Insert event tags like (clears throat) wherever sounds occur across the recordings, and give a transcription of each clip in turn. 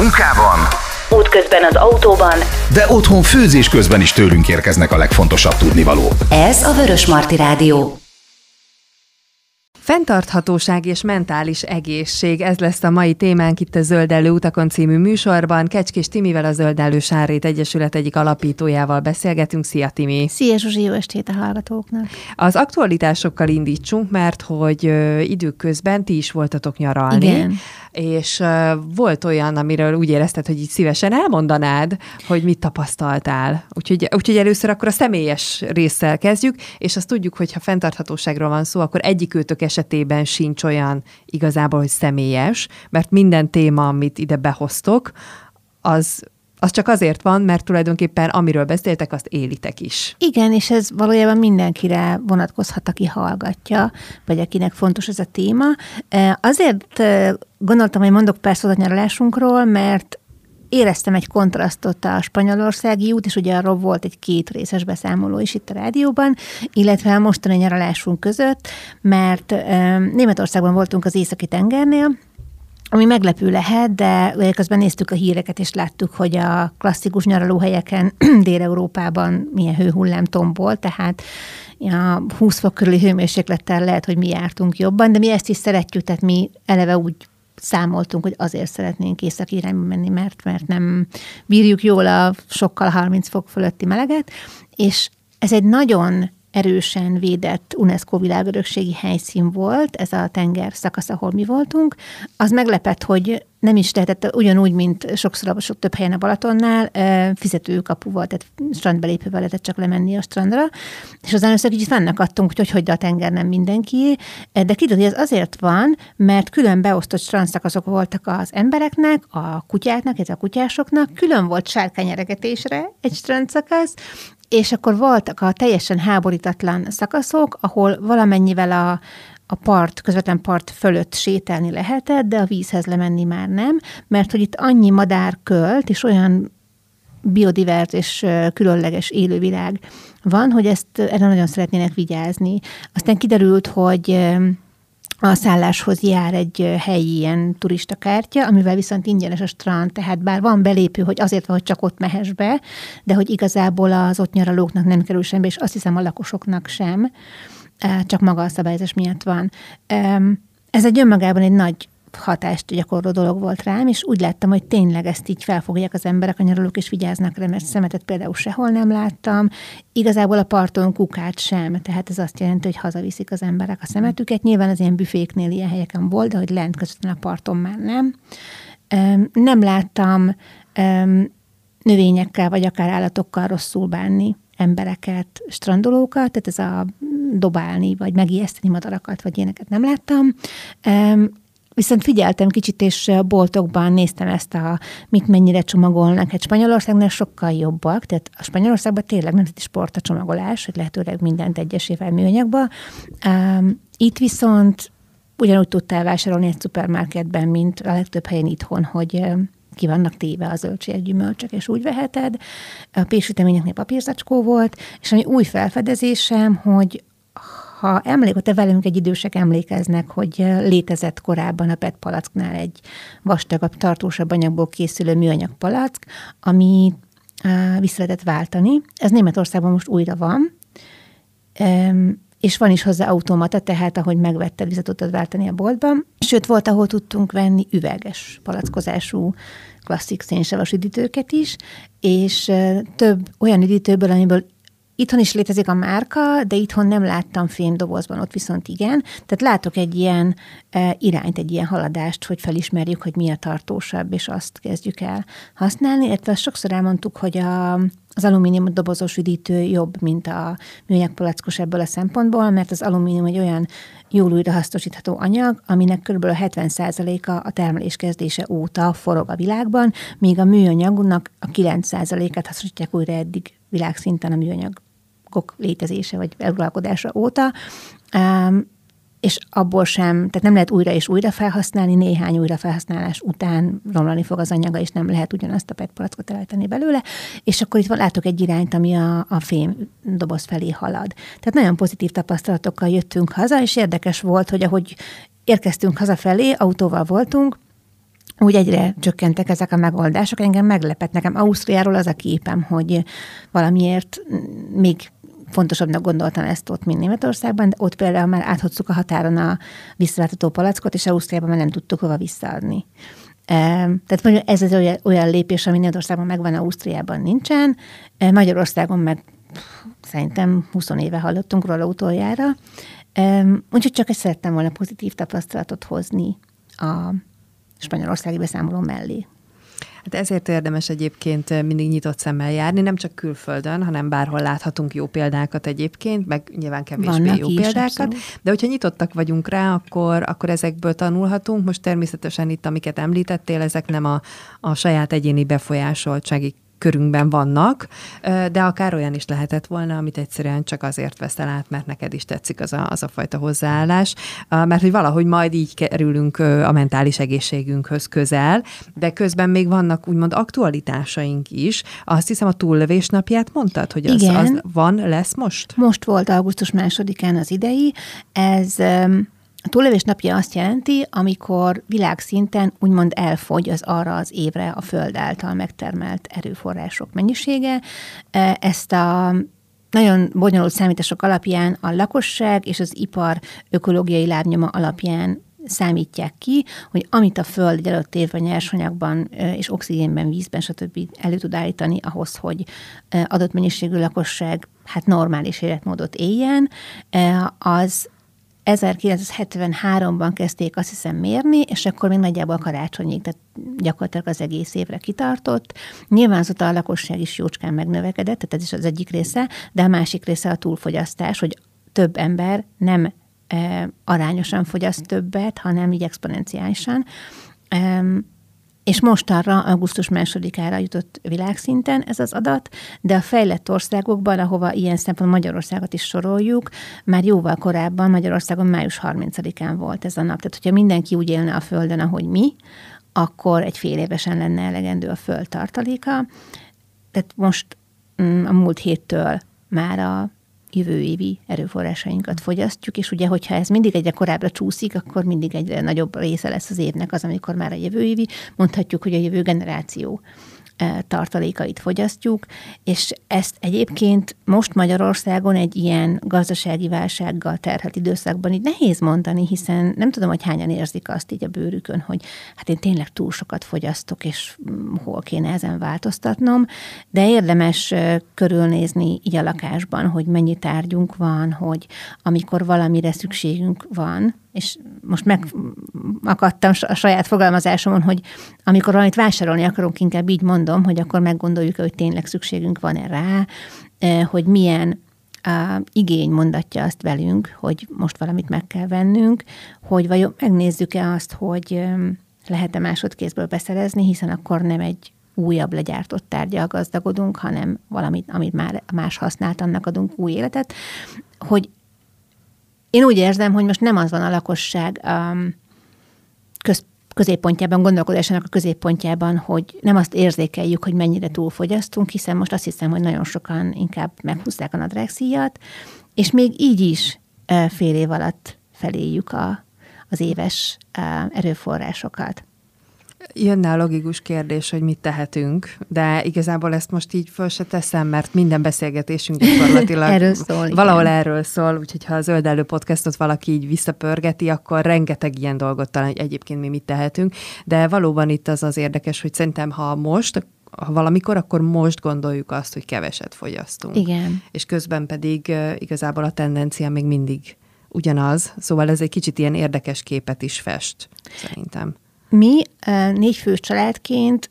munkában, útközben az autóban, de otthon főzés közben is tőlünk érkeznek a legfontosabb tudnivalók. Ez a Vörös Marti Rádió. Fentarthatóság és mentális egészség, ez lesz a mai témánk itt a Zöldellő utakon című műsorban. Kecskés Timivel a Zöldellő Sárét Egyesület egyik alapítójával beszélgetünk. Szia Timi! Szia Zsuzsi, jó estét a hallgatóknak! Az aktualitásokkal indítsunk, mert hogy időközben ti is voltatok nyaralni. Igen. És volt olyan, amiről úgy érezted, hogy így szívesen elmondanád, hogy mit tapasztaltál. Úgyhogy, úgyhogy először akkor a személyes résszel kezdjük, és azt tudjuk, hogy ha fenntarthatóságról van szó, akkor egyik őtök esetében sincs olyan igazából, hogy személyes, mert minden téma, amit ide behoztok, az az csak azért van, mert tulajdonképpen amiről beszéltek, azt élitek is. Igen, és ez valójában mindenkire vonatkozhat, aki hallgatja, vagy akinek fontos ez a téma. Azért gondoltam, hogy mondok persze a nyaralásunkról, mert éreztem egy kontrasztot a spanyolországi út, és ugye arról volt egy két részes beszámoló is itt a rádióban, illetve a mostani nyaralásunk között, mert Németországban voltunk az északi tengernél, ami meglepő lehet, de közben néztük a híreket, és láttuk, hogy a klasszikus nyaralóhelyeken (clears throat) Dél-Európában milyen hőhullám tombol, tehát a 20 fok körüli hőmérséklettel lehet, hogy mi jártunk jobban, de mi ezt is szeretjük, tehát mi eleve úgy számoltunk, hogy azért szeretnénk északi irányba menni, mert, mert nem bírjuk jól a sokkal 30 fok fölötti meleget, és ez egy nagyon erősen védett UNESCO világörökségi helyszín volt, ez a tenger szakasz, ahol mi voltunk. Az meglepett, hogy nem is lehetett ugyanúgy, mint sokszor sok több helyen a Balatonnál, fizetőkapuval, tehát strandbelépővel lehetett csak lemenni a strandra, és az először kicsit fennakadtunk, hogy hogy a tenger nem mindenki, de kiderült, hogy ez azért van, mert külön beosztott strandszakaszok voltak az embereknek, a kutyáknak, ez a kutyásoknak, külön volt sárkányeregetésre egy strandszakasz, és akkor voltak a teljesen háborítatlan szakaszok, ahol valamennyivel a, a part, közvetlen part fölött sétálni lehetett, de a vízhez lemenni már nem, mert hogy itt annyi madár költ, és olyan biodivers és különleges élővilág van, hogy ezt erre nagyon szeretnének vigyázni. Aztán kiderült, hogy a szálláshoz jár egy helyi ilyen turista kártya, amivel viszont ingyenes a strand, tehát bár van belépő, hogy azért van, hogy csak ott mehess be, de hogy igazából az ott nyaralóknak nem kerül semmi, és azt hiszem a lakosoknak sem, csak maga a szabályozás miatt van. Ez egy önmagában egy nagy hatást gyakorló dolog volt rám, és úgy láttam, hogy tényleg ezt így felfogják az emberek, a nyaralók, és vigyáznak rá, mert szemetet például sehol nem láttam. Igazából a parton kukát sem, tehát ez azt jelenti, hogy hazaviszik az emberek a szemetüket. Nyilván az ilyen büféknél ilyen helyeken volt, de hogy lent közvetlenül a parton már nem. Nem láttam növényekkel, vagy akár állatokkal rosszul bánni embereket, strandolókat, tehát ez a dobálni, vagy megijeszteni madarakat, vagy ilyeneket nem láttam. Viszont figyeltem kicsit, és boltokban néztem ezt a, mit mennyire csomagolnak. Hát Spanyolországnál sokkal jobbak, tehát a Spanyolországban tényleg nemzeti sport a csomagolás, hogy lehetőleg mindent egyesével műanyagba. Um, itt viszont ugyanúgy tudtál vásárolni egy szupermarketben, mint a legtöbb helyen itthon, hogy ki vannak téve a zöldségek, gyümölcsök, és úgy veheted. A péksüteményeknél papírzacskó volt, és ami új felfedezésem, hogy ha emlék, te velünk egy idősek emlékeznek, hogy létezett korábban a PET palacknál egy vastagabb, tartósabb anyagból készülő műanyag palack, ami vissza lehetett váltani. Ez Németországban most újra van, és van is hozzá automata, tehát ahogy megvetted, vissza tudtad váltani a boltban. Sőt, volt, ahol tudtunk venni üveges palackozású klasszik szénsavas üdítőket is, és több olyan üdítőből, amiből Itthon is létezik a márka, de itthon nem láttam fémdobozban, ott viszont igen. Tehát látok egy ilyen e, irányt, egy ilyen haladást, hogy felismerjük, hogy mi a tartósabb, és azt kezdjük el használni. Illetve sokszor elmondtuk, hogy a, az alumínium dobozos üdítő jobb, mint a műanyag palackos ebből a szempontból, mert az alumínium egy olyan jól újrahasznosítható anyag, aminek kb. 70%-a a termelés kezdése óta forog a világban, míg a műanyagnak a 9%-át hasznosítják újra eddig világszinten a műanyag kok létezése vagy uralkodása óta, és abból sem, tehát nem lehet újra és újra felhasználni, néhány újrafelhasználás után romlani fog az anyaga, és nem lehet ugyanazt a PET palackot eltenni belőle, és akkor itt látok egy irányt, ami a, a fém doboz felé halad. Tehát nagyon pozitív tapasztalatokkal jöttünk haza, és érdekes volt, hogy ahogy érkeztünk hazafelé, autóval voltunk, úgy egyre csökkentek ezek a megoldások. Engem meglepett. Nekem Ausztriáról az a képem, hogy valamiért még fontosabbnak gondoltam ezt ott, mint Németországban, de ott például már áthoztuk a határon a visszaváltató palackot, és Ausztriában már nem tudtuk hova visszaadni. Tehát mondjuk ez olyan, olyan lépés, ami Németországban megvan, Ausztriában nincsen. Magyarországon meg szerintem 20 éve hallottunk róla utoljára. Úgyhogy csak ezt szerettem volna pozitív tapasztalatot hozni a spanyolországi beszámoló mellé. Hát ezért érdemes egyébként mindig nyitott szemmel járni, nem csak külföldön, hanem bárhol láthatunk jó példákat egyébként, meg nyilván kevésbé Vannak jó is, példákat. Abszolút. De hogyha nyitottak vagyunk rá, akkor, akkor ezekből tanulhatunk. Most természetesen itt, amiket említettél, ezek nem a, a saját egyéni befolyásoltsági körünkben vannak, de akár olyan is lehetett volna, amit egyszerűen csak azért veszel át, mert neked is tetszik az a, az a fajta hozzáállás, mert hogy valahogy majd így kerülünk a mentális egészségünkhöz közel, de közben még vannak úgymond aktualitásaink is. Azt hiszem a túllövés napját mondtad, hogy az, Igen. az van, lesz most? Most volt augusztus másodikán az idei. Ez a túlélés napja azt jelenti, amikor világszinten úgymond elfogy az arra az évre a Föld által megtermelt erőforrások mennyisége. E, ezt a nagyon bonyolult számítások alapján a lakosság és az ipar ökológiai lábnyoma alapján számítják ki, hogy amit a Föld egy adott évben nyersanyagban e, és oxigénben, vízben, stb. elő tud állítani ahhoz, hogy e, adott mennyiségű lakosság hát normális életmódot éljen, az 1973-ban kezdték azt hiszem mérni, és akkor még nagyjából karácsonyig, tehát gyakorlatilag az egész évre kitartott. Nyilván azóta a lakosság is jócskán megnövekedett, tehát ez is az egyik része, de a másik része a túlfogyasztás, hogy több ember nem e, arányosan fogyaszt többet, hanem így exponenciálisan. E, és most arra augusztus másodikára jutott világszinten ez az adat, de a fejlett országokban, ahova ilyen szempont Magyarországot is soroljuk, már jóval korábban Magyarországon május 30-án volt ez a nap. Tehát, hogyha mindenki úgy élne a Földön, ahogy mi, akkor egy fél évesen lenne elegendő a Föld tartaléka. Tehát most mm, a múlt héttől már a jövő évi erőforrásainkat fogyasztjuk, és ugye, hogyha ez mindig egyre korábbra csúszik, akkor mindig egyre nagyobb része lesz az évnek az, amikor már a jövő évi, mondhatjuk, hogy a jövő generáció tartalékait fogyasztjuk, és ezt egyébként most Magyarországon egy ilyen gazdasági válsággal terhelt időszakban így nehéz mondani, hiszen nem tudom, hogy hányan érzik azt így a bőrükön, hogy hát én tényleg túl sokat fogyasztok, és mm, hol kéne ezen változtatnom, de érdemes körülnézni így a lakásban, hogy mennyi tárgyunk van, hogy amikor valamire szükségünk van, és most megakadtam a saját fogalmazásomon, hogy amikor valamit vásárolni akarunk, inkább így mondom, hogy akkor meggondoljuk, hogy tényleg szükségünk van-e rá, e, hogy milyen a igény mondatja azt velünk, hogy most valamit meg kell vennünk, hogy vajon megnézzük-e azt, hogy lehet-e másodkézből beszerezni, hiszen akkor nem egy újabb legyártott tárgyal gazdagodunk, hanem valamit, amit már más használt, annak adunk új életet, hogy én úgy érzem, hogy most nem az van a lakosság um, köz, középpontjában, gondolkodásának a középpontjában, hogy nem azt érzékeljük, hogy mennyire túlfogyasztunk, hiszen most azt hiszem, hogy nagyon sokan inkább meghúzták a nadrágszíjat, és még így is uh, fél év alatt feléjük a, az éves uh, erőforrásokat. Jönne a logikus kérdés, hogy mit tehetünk, de igazából ezt most így föl se teszem, mert minden beszélgetésünk (laughs) gyakorlatilag erről szól, valahol igen. erről szól, úgyhogy ha a Zöld Elő podcastot valaki így visszapörgeti, akkor rengeteg ilyen dolgot talán, hogy egyébként mi mit tehetünk, de valóban itt az az érdekes, hogy szerintem ha most, ha valamikor, akkor most gondoljuk azt, hogy keveset fogyasztunk. Igen. És közben pedig igazából a tendencia még mindig ugyanaz, szóval ez egy kicsit ilyen érdekes képet is fest, szerintem. Mi négy fős családként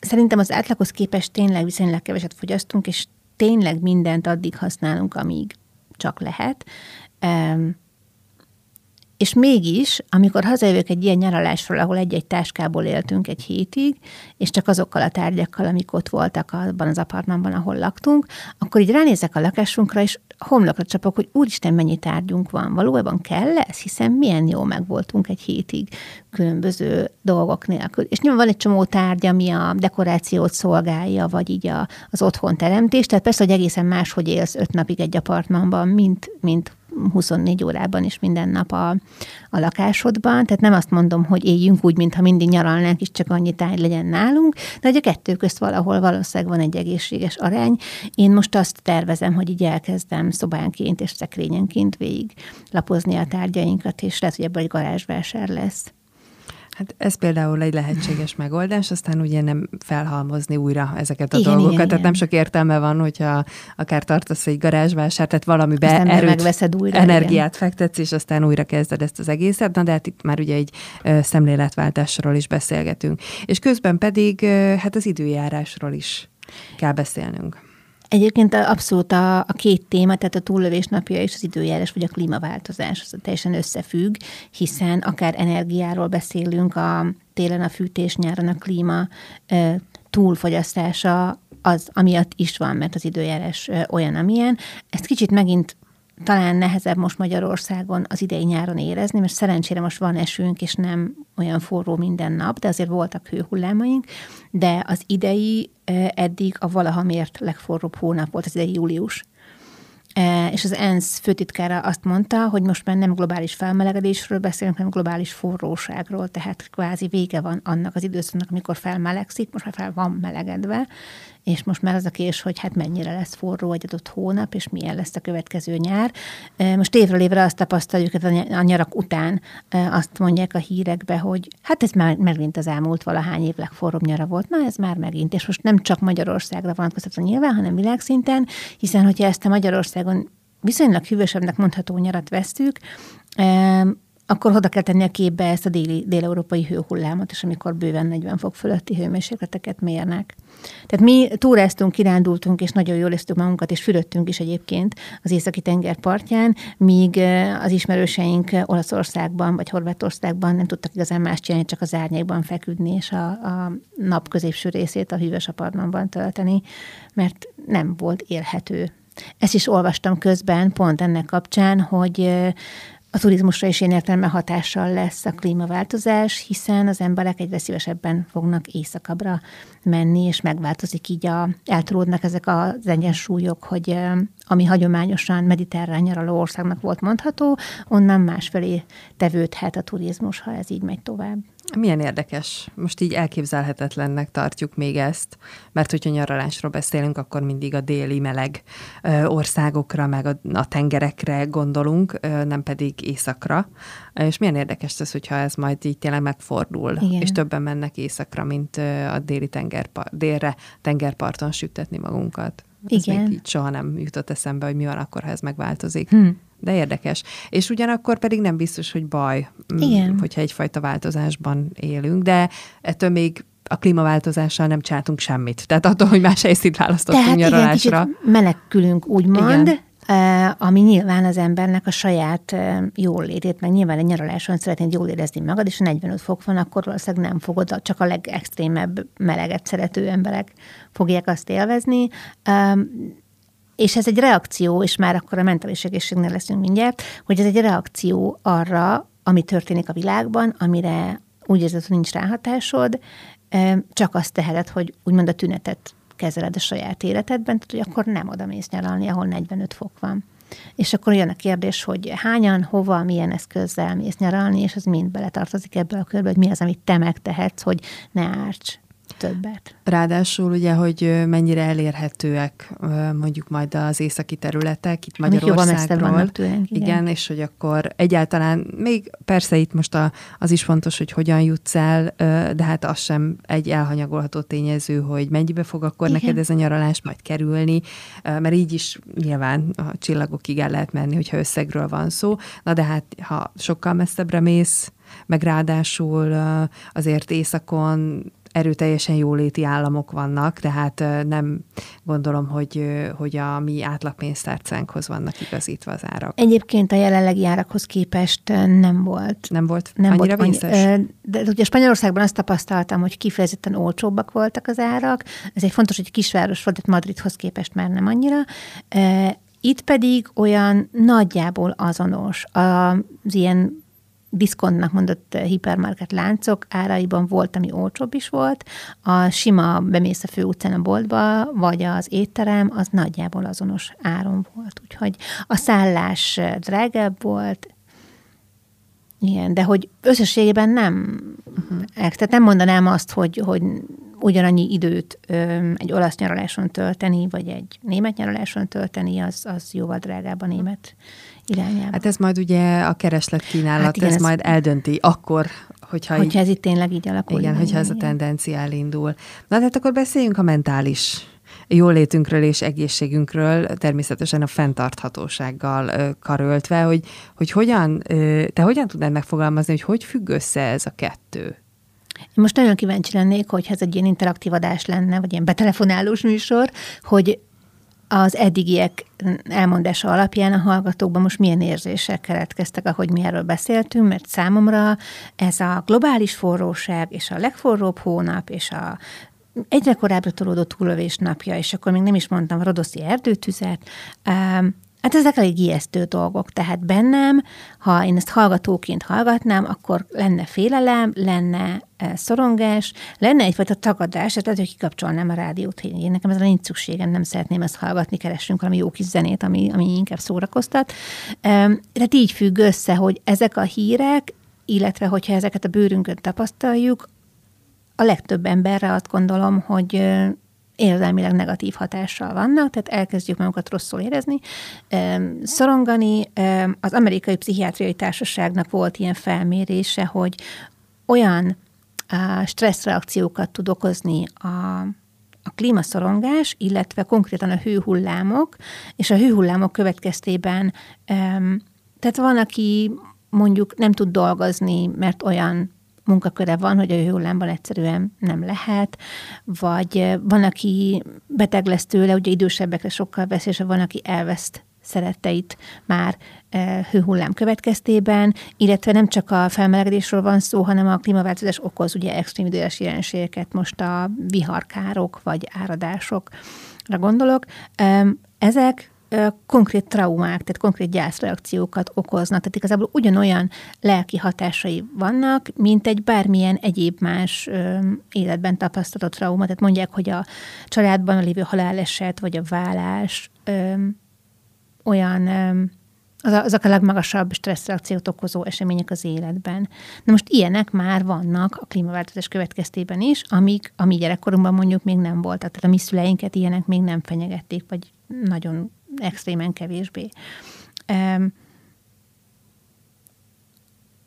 szerintem az átlaghoz képest tényleg viszonylag keveset fogyasztunk, és tényleg mindent addig használunk, amíg csak lehet. És mégis, amikor hazajövök egy ilyen nyaralásról, ahol egy-egy táskából éltünk egy hétig, és csak azokkal a tárgyakkal, amik ott voltak abban az apartmanban, ahol laktunk, akkor így ránézek a lakásunkra, és homlokra csapok, hogy úristen, mennyi tárgyunk van. Valójában kell ez? Hiszen milyen jó meg voltunk egy hétig különböző dolgok nélkül. És nyilván van egy csomó tárgy, ami a dekorációt szolgálja, vagy így a, az otthon teremtés. Tehát persze, hogy egészen máshogy élsz öt napig egy apartmanban, mint, mint 24 órában is minden nap a, a lakásodban. Tehát nem azt mondom, hogy éljünk úgy, mintha mindig nyaralnánk, és csak annyi táj legyen nálunk, de hogy a kettő közt valahol valószínűleg van egy egészséges arány. Én most azt tervezem, hogy így elkezdem szobánként és szekrényenként végig lapozni a tárgyainkat, és lehet, hogy ebből egy garázsvásár lesz. Hát ez például egy lehetséges (laughs) megoldás, aztán ugye nem felhalmozni újra ezeket a Igen, dolgokat. igen, tehát igen. nem sok értelme van, hogyha akár tartasz egy garázsvásárt, tehát valamibe Aztán erőt, megveszed újra, energiát fektetsz, és aztán újra kezded ezt az egészet. Na de hát itt már ugye egy szemléletváltásról is beszélgetünk. És közben pedig hát az időjárásról is kell beszélnünk. Egyébként abszolút a, a két téma, tehát a túllövés napja és az időjárás, vagy a klímaváltozás, az teljesen összefügg, hiszen akár energiáról beszélünk, a télen a fűtés, nyáron a klíma túlfogyasztása az, amiatt is van, mert az időjárás olyan, amilyen. Ezt kicsit megint talán nehezebb most Magyarországon az idei nyáron érezni, mert szerencsére most van esünk, és nem olyan forró minden nap, de azért voltak hőhullámaink, de az idei eddig a valaha mért legforróbb hónap volt, az idei július. És az ENSZ főtitkára azt mondta, hogy most már nem globális felmelegedésről beszélünk, hanem globális forróságról, tehát kvázi vége van annak az időszaknak, amikor felmelegszik, most már fel van melegedve, és most már az a kérdés, hogy hát mennyire lesz forró egy adott hónap, és milyen lesz a következő nyár. Most évről évre azt tapasztaljuk, hogy a ny- a nyarak után azt mondják a hírekbe, hogy hát ez már megint az elmúlt valahány év legforróbb nyara volt. Na, ez már megint. És most nem csak Magyarországra vonatkoztatva nyilván, hanem világszinten, hiszen hogyha ezt a Magyarországon viszonylag hűvösebbnek mondható nyarat vesztük, akkor oda kell tenni a képbe ezt a déli, dél-európai hőhullámot, és amikor bőven 40 fok fölötti hőmérsékleteket mérnek. Tehát mi túráztunk, kirándultunk, és nagyon jól érztük magunkat, és fürödtünk is egyébként az északi tenger partján, míg az ismerőseink Olaszországban vagy Horvátországban nem tudtak igazán más csinálni, csak az árnyékban feküdni, és a, a nap középső részét a hűvös apartmanban tölteni, mert nem volt élhető. Ezt is olvastam közben, pont ennek kapcsán, hogy a turizmusra is ilyen értelemben hatással lesz a klímaváltozás, hiszen az emberek egyre szívesebben fognak éjszakabbra menni, és megváltozik így, a, eltolódnak ezek az egyensúlyok, hogy ami hagyományosan mediterrán nyaraló országnak volt mondható, onnan másfelé tevődhet a turizmus, ha ez így megy tovább. Milyen érdekes. Most így elképzelhetetlennek tartjuk még ezt, mert hogyha nyaralásról beszélünk, akkor mindig a déli meleg országokra, meg a, a tengerekre gondolunk, nem pedig északra. És milyen érdekes ez, hogyha ez majd így tényleg megfordul, Igen. és többen mennek északra, mint a déli tengerpar, délre tengerparton süttetni magunkat. Ez Igen. még így soha nem jutott eszembe, hogy mi van akkor, ha ez megváltozik. Hm. De érdekes. És ugyanakkor pedig nem biztos, hogy baj, mm, Igen. hogyha egyfajta változásban élünk, de ettől még a klímaváltozással nem csináltunk semmit. Tehát attól, hogy más helyszínt választottunk Tehát igen, nyaralásra. kicsit menekülünk, úgymond, Igen. eh, ami nyilván az embernek a saját eh, jól létét, meg nyilván egy nyaraláson szeretnéd jól érezni magad, és ha 45 fok van, akkor valószínűleg nem fogod, csak a legextrémebb meleget szerető emberek fogják azt élvezni. És ez egy reakció, és már akkor a mentális egészségnél leszünk mindjárt, hogy ez egy reakció arra, ami történik a világban, amire úgy érzed, hogy nincs ráhatásod, csak azt teheted, hogy úgymond a tünetet kezeled a saját életedben, tehát hogy akkor nem oda mész nyaralni, ahol 45 fok van. És akkor jön a kérdés, hogy hányan, hova, milyen eszközzel mész nyaralni, és az mind beletartozik ebbe a körbe, hogy mi az, amit te megtehetsz, hogy ne árts többet. Ráadásul ugye, hogy mennyire elérhetőek mondjuk majd az északi területek, itt Magyarországról. tőlünk, igen. igen, és hogy akkor egyáltalán, még persze itt most a, az is fontos, hogy hogyan jutsz el, de hát az sem egy elhanyagolható tényező, hogy mennyibe fog akkor Igen. neked ez a nyaralás majd kerülni, mert így is nyilván a csillagokig el lehet menni, hogyha összegről van szó. Na de hát, ha sokkal messzebbre mész, meg ráadásul azért északon erőteljesen jóléti államok vannak, tehát nem gondolom, hogy, hogy a mi átlagpénztárcánkhoz vannak igazítva az árak. Egyébként a jelenlegi árakhoz képest nem volt Nem volt nem annyira volt vészes? annyi, ö, de ugye Spanyolországban azt tapasztaltam, hogy kifejezetten olcsóbbak voltak az árak. Ez egy fontos, hogy kisváros volt, tehát Madridhoz képest már nem annyira. Itt pedig olyan nagyjából azonos az ilyen diszkontnak mondott hipermarket láncok áraiban volt, ami olcsóbb is volt. A sima bemész a főutcán a boltba, vagy az étterem, az nagyjából azonos áron volt. Úgyhogy a szállás drágább volt, igen, de hogy összességében nem, uh-huh. tehát nem mondanám azt, hogy, hogy ugyanannyi időt ö, egy olasz nyaraláson tölteni, vagy egy német nyaraláson tölteni, az, az jóval drágább a német irányába. Hát ez majd ugye a kereslet kínálat, hát igen, ez, ez majd eldönti akkor, hogyha, hogyha így, ez itt tényleg így alakul. Igen, hogyha ez a tendencia elindul. Na, tehát akkor beszéljünk a mentális jólétünkről és egészségünkről, természetesen a fenntarthatósággal karöltve, hogy, hogy hogyan, te hogyan tudnád megfogalmazni, hogy hogy függ össze ez a kettő? Én most nagyon kíváncsi lennék, hogy ez egy ilyen interaktív adás lenne, vagy ilyen betelefonálós műsor, hogy az eddigiek elmondása alapján a hallgatókban most milyen érzések keletkeztek, ahogy mi erről beszéltünk, mert számomra ez a globális forróság, és a legforróbb hónap, és a egyre korábbra tolódó túlövés napja, és akkor még nem is mondtam rodoszi erdőtüzet, Hát ezek elég ijesztő dolgok, tehát bennem, ha én ezt hallgatóként hallgatnám, akkor lenne félelem, lenne szorongás, lenne egyfajta tagadás, tehát lehet, hogy kikapcsolnám a rádiót, hogy én nekem ezzel nincs szükségem, nem szeretném ezt hallgatni, keressünk valami jó kis zenét, ami, ami inkább szórakoztat. Tehát így függ össze, hogy ezek a hírek, illetve hogyha ezeket a bőrünkön tapasztaljuk, a legtöbb emberre azt gondolom, hogy érzelmileg negatív hatással vannak, tehát elkezdjük magunkat rosszul érezni, szorongani. Az Amerikai Pszichiátriai Társaságnak volt ilyen felmérése, hogy olyan stresszreakciókat tud okozni a, a klímaszorongás, illetve konkrétan a hőhullámok, és a hőhullámok következtében, tehát van, aki mondjuk nem tud dolgozni, mert olyan munkaköre van, hogy a hőhullámban egyszerűen nem lehet, vagy van, aki beteg lesz tőle, ugye idősebbekre sokkal veszélyesebb, van, aki elveszt szeretteit már hőhullám következtében, illetve nem csak a felmelegedésről van szó, hanem a klímaváltozás okoz ugye extrém idős jelenségeket, most a viharkárok vagy áradásokra gondolok. Ezek konkrét traumák, tehát konkrét gyászreakciókat okoznak. Tehát igazából ugyanolyan lelki hatásai vannak, mint egy bármilyen egyéb más ö, életben tapasztalott trauma. Tehát mondják, hogy a családban lévő haláleset, vagy a vállás ö, olyan ö, az a, azok a legmagasabb stresszreakciót okozó események az életben. Na most ilyenek már vannak a klímaváltozás következtében is, amik a mi gyerekkorunkban mondjuk még nem voltak. Tehát a mi szüleinket ilyenek még nem fenyegették, vagy nagyon extrémen kevésbé.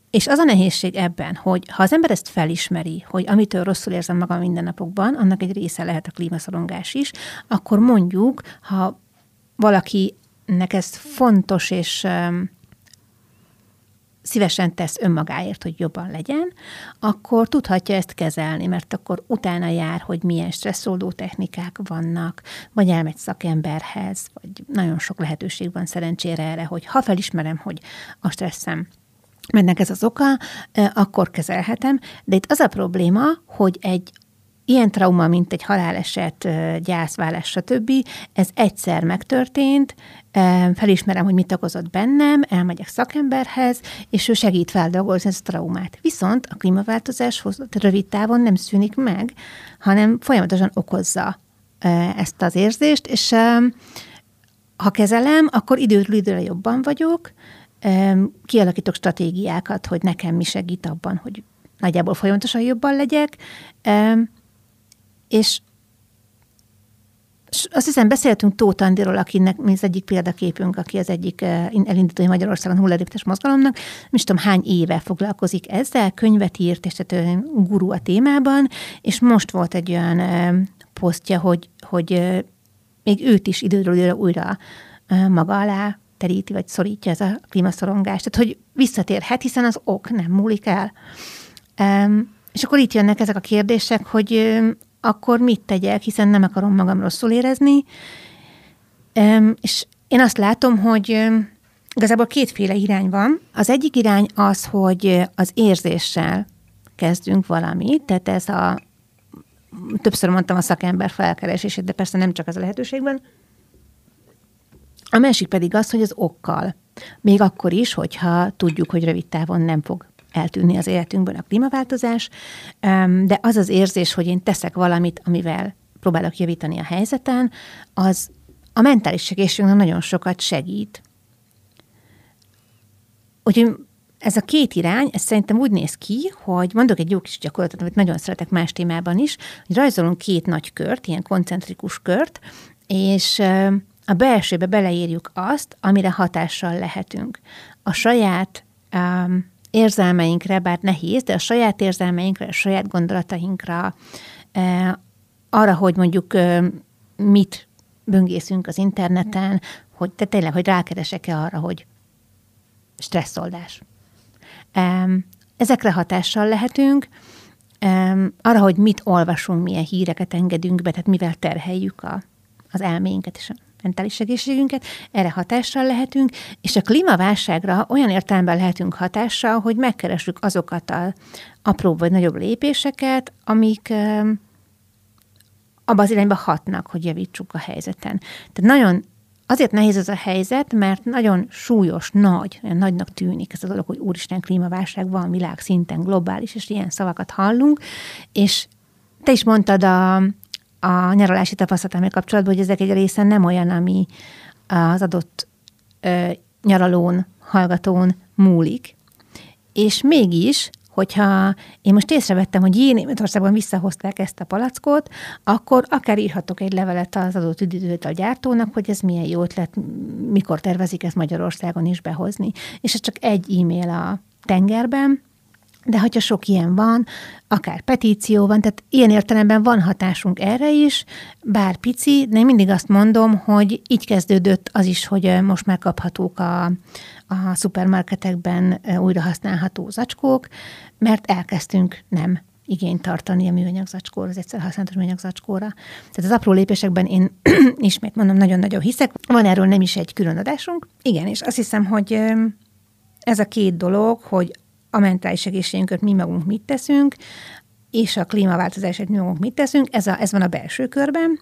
És az a nehézség ebben, hogy ha az ember ezt felismeri, hogy amitől rosszul érzem magam mindennapokban, annak egy része lehet a klímaszorongás is, akkor mondjuk, ha valakinek ez fontos és szívesen tesz önmagáért, hogy jobban legyen, akkor tudhatja ezt kezelni, mert akkor utána jár, hogy milyen stresszoldó technikák vannak, vagy elmegy szakemberhez, vagy nagyon sok lehetőség van szerencsére erre, hogy ha felismerem, hogy a stresszem mennek ez az oka, akkor kezelhetem. De itt az a probléma, hogy egy ilyen trauma, mint egy haláleset, gyászválás, stb., ez egyszer megtörtént, felismerem, hogy mit okozott bennem, elmegyek szakemberhez, és ő segít feldolgozni ezt a traumát. Viszont a klímaváltozás rövid távon nem szűnik meg, hanem folyamatosan okozza ezt az érzést, és ha kezelem, akkor időről időre jobban vagyok, kialakítok stratégiákat, hogy nekem mi segít abban, hogy nagyjából folyamatosan jobban legyek, és azt hiszem, beszéltünk Tóth Andiról, akinek mi az egyik példaképünk, aki az egyik eh, elindítói Magyarországon hulladéktes mozgalomnak. Nem is tudom, hány éve foglalkozik ezzel, könyvet írt, és tehát guru a témában, és most volt egy olyan eh, posztja, hogy, hogy eh, még őt is időről időre újra maga alá teríti, vagy szorítja ez a klímaszorongást. Tehát, hogy visszatérhet, hiszen az ok nem múlik el. És akkor itt jönnek ezek a kérdések, hogy akkor mit tegyek, hiszen nem akarom magam rosszul érezni. És én azt látom, hogy igazából kétféle irány van. Az egyik irány az, hogy az érzéssel kezdünk valamit, tehát ez a, többször mondtam a szakember felkeresését, de persze nem csak ez a lehetőségben. A másik pedig az, hogy az okkal. Még akkor is, hogyha tudjuk, hogy rövid távon nem fog eltűnni az életünkből a klímaváltozás, de az az érzés, hogy én teszek valamit, amivel próbálok javítani a helyzeten, az a mentális egészségünknek nagyon sokat segít. Úgyhogy ez a két irány, ez szerintem úgy néz ki, hogy mondok egy jó kis gyakorlatot, amit nagyon szeretek más témában is, hogy rajzolunk két nagy kört, ilyen koncentrikus kört, és a belsőbe beleírjuk azt, amire hatással lehetünk. A saját um, érzelmeinkre, bár nehéz, de a saját érzelmeinkre, a saját gondolatainkra, uh, arra, hogy mondjuk uh, mit böngészünk az interneten, hogy te tényleg, hogy rákeresek-e arra, hogy stresszoldás. Ezekre hatással lehetünk, arra, hogy mit olvasunk, milyen híreket engedünk be, tehát mivel terheljük a, az elménket és mentális egészségünket, erre hatással lehetünk, és a klímaválságra olyan értelemben lehetünk hatással, hogy megkeressük azokat a apró vagy nagyobb lépéseket, amik um, abba az irányba hatnak, hogy javítsuk a helyzeten. Tehát nagyon Azért nehéz ez a helyzet, mert nagyon súlyos, nagy, olyan nagynak tűnik ez a dolog, hogy úristen klímaválság van világ szinten, globális, és ilyen szavakat hallunk, és te is mondtad a, a nyaralási tapasztalatommal kapcsolatban, hogy ezek egy része nem olyan, ami az adott ö, nyaralón, hallgatón múlik, és mégis hogyha én most észrevettem, hogy én Németországban visszahozták ezt a palackot, akkor akár írhatok egy levelet az adott üdítőt a gyártónak, hogy ez milyen jó ötlet, mikor tervezik ezt Magyarországon is behozni. És ez csak egy e-mail a tengerben, de hogyha sok ilyen van, akár petíció van, tehát ilyen értelemben van hatásunk erre is, bár pici, de mindig azt mondom, hogy így kezdődött az is, hogy most már kaphatók a, a szupermarketekben újra zacskók, mert elkezdtünk nem igényt tartani a műanyag zacskóra, az egyszer használatos műanyag zacskóra. Tehát az apró lépésekben én (clears throat) ismét mondom, nagyon-nagyon hiszek. Van erről nem is egy külön adásunk. Igen, és azt hiszem, hogy ez a két dolog, hogy a mentális egészségünket mi magunk mit teszünk, és a klímaváltozását mi magunk mit teszünk, ez, a, ez van a belső körben,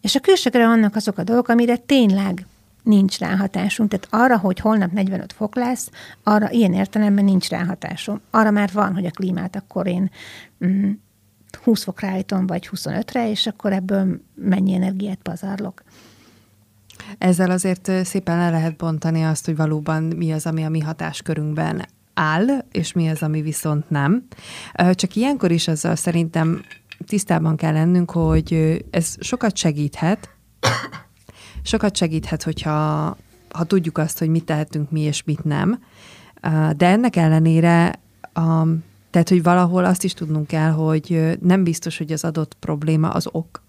és a külső körben vannak azok a dolgok, amire tényleg nincs ráhatásunk. Tehát arra, hogy holnap 45 fok lesz, arra ilyen értelemben nincs ráhatásom. Arra már van, hogy a klímát akkor én mm, 20 fokra állítom, vagy 25-re, és akkor ebből mennyi energiát pazarlok. Ezzel azért szépen le lehet bontani azt, hogy valóban mi az, ami a mi hatáskörünkben áll, és mi az, ami viszont nem. Csak ilyenkor is azzal szerintem tisztában kell lennünk, hogy ez sokat segíthet, sokat segíthet, hogyha ha tudjuk azt, hogy mit tehetünk mi, és mit nem. De ennek ellenére, tehát, hogy valahol azt is tudnunk kell, hogy nem biztos, hogy az adott probléma az ok,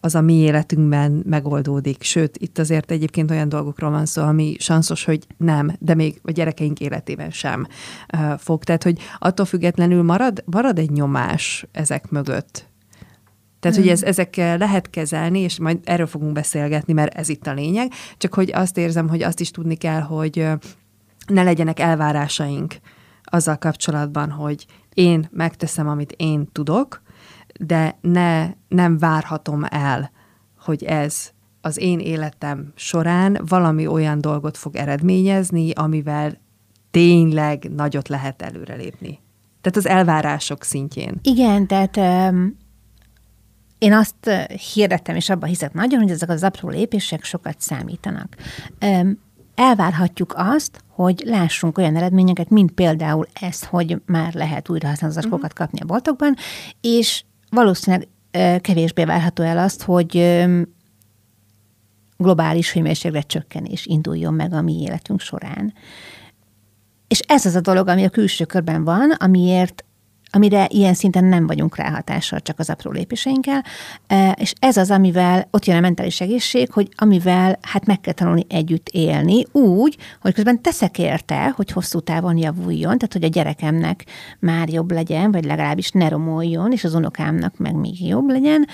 az a mi életünkben megoldódik. Sőt, itt azért egyébként olyan dolgokról van szó, ami sanszos, hogy nem, de még a gyerekeink életében sem uh, fog. Tehát, hogy attól függetlenül marad, marad egy nyomás ezek mögött. Tehát, hmm. hogy ez, ezekkel lehet kezelni, és majd erről fogunk beszélgetni, mert ez itt a lényeg, csak hogy azt érzem, hogy azt is tudni kell, hogy ne legyenek elvárásaink azzal kapcsolatban, hogy én megteszem, amit én tudok, de ne, nem várhatom el, hogy ez az én életem során valami olyan dolgot fog eredményezni, amivel tényleg nagyot lehet előrelépni. Tehát az elvárások szintjén. Igen, tehát um, én azt hirdettem, és abban hiszek nagyon, hogy ezek az apró lépések sokat számítanak. Um, elvárhatjuk azt, hogy lássunk olyan eredményeket, mint például ez, hogy már lehet újrahasználatos uh-huh. kapni a boltokban, és valószínűleg kevésbé várható el azt, hogy globális hőmérséklet csökkenés induljon meg a mi életünk során. És ez az a dolog, ami a külső körben van, amiért amire ilyen szinten nem vagyunk ráhatással, csak az apró lépéseinkkel, e, és ez az, amivel ott jön a mentális egészség, hogy amivel hát meg kell tanulni együtt élni, úgy, hogy közben teszek érte, hogy hosszú távon javuljon, tehát hogy a gyerekemnek már jobb legyen, vagy legalábbis ne romoljon, és az unokámnak meg még jobb legyen,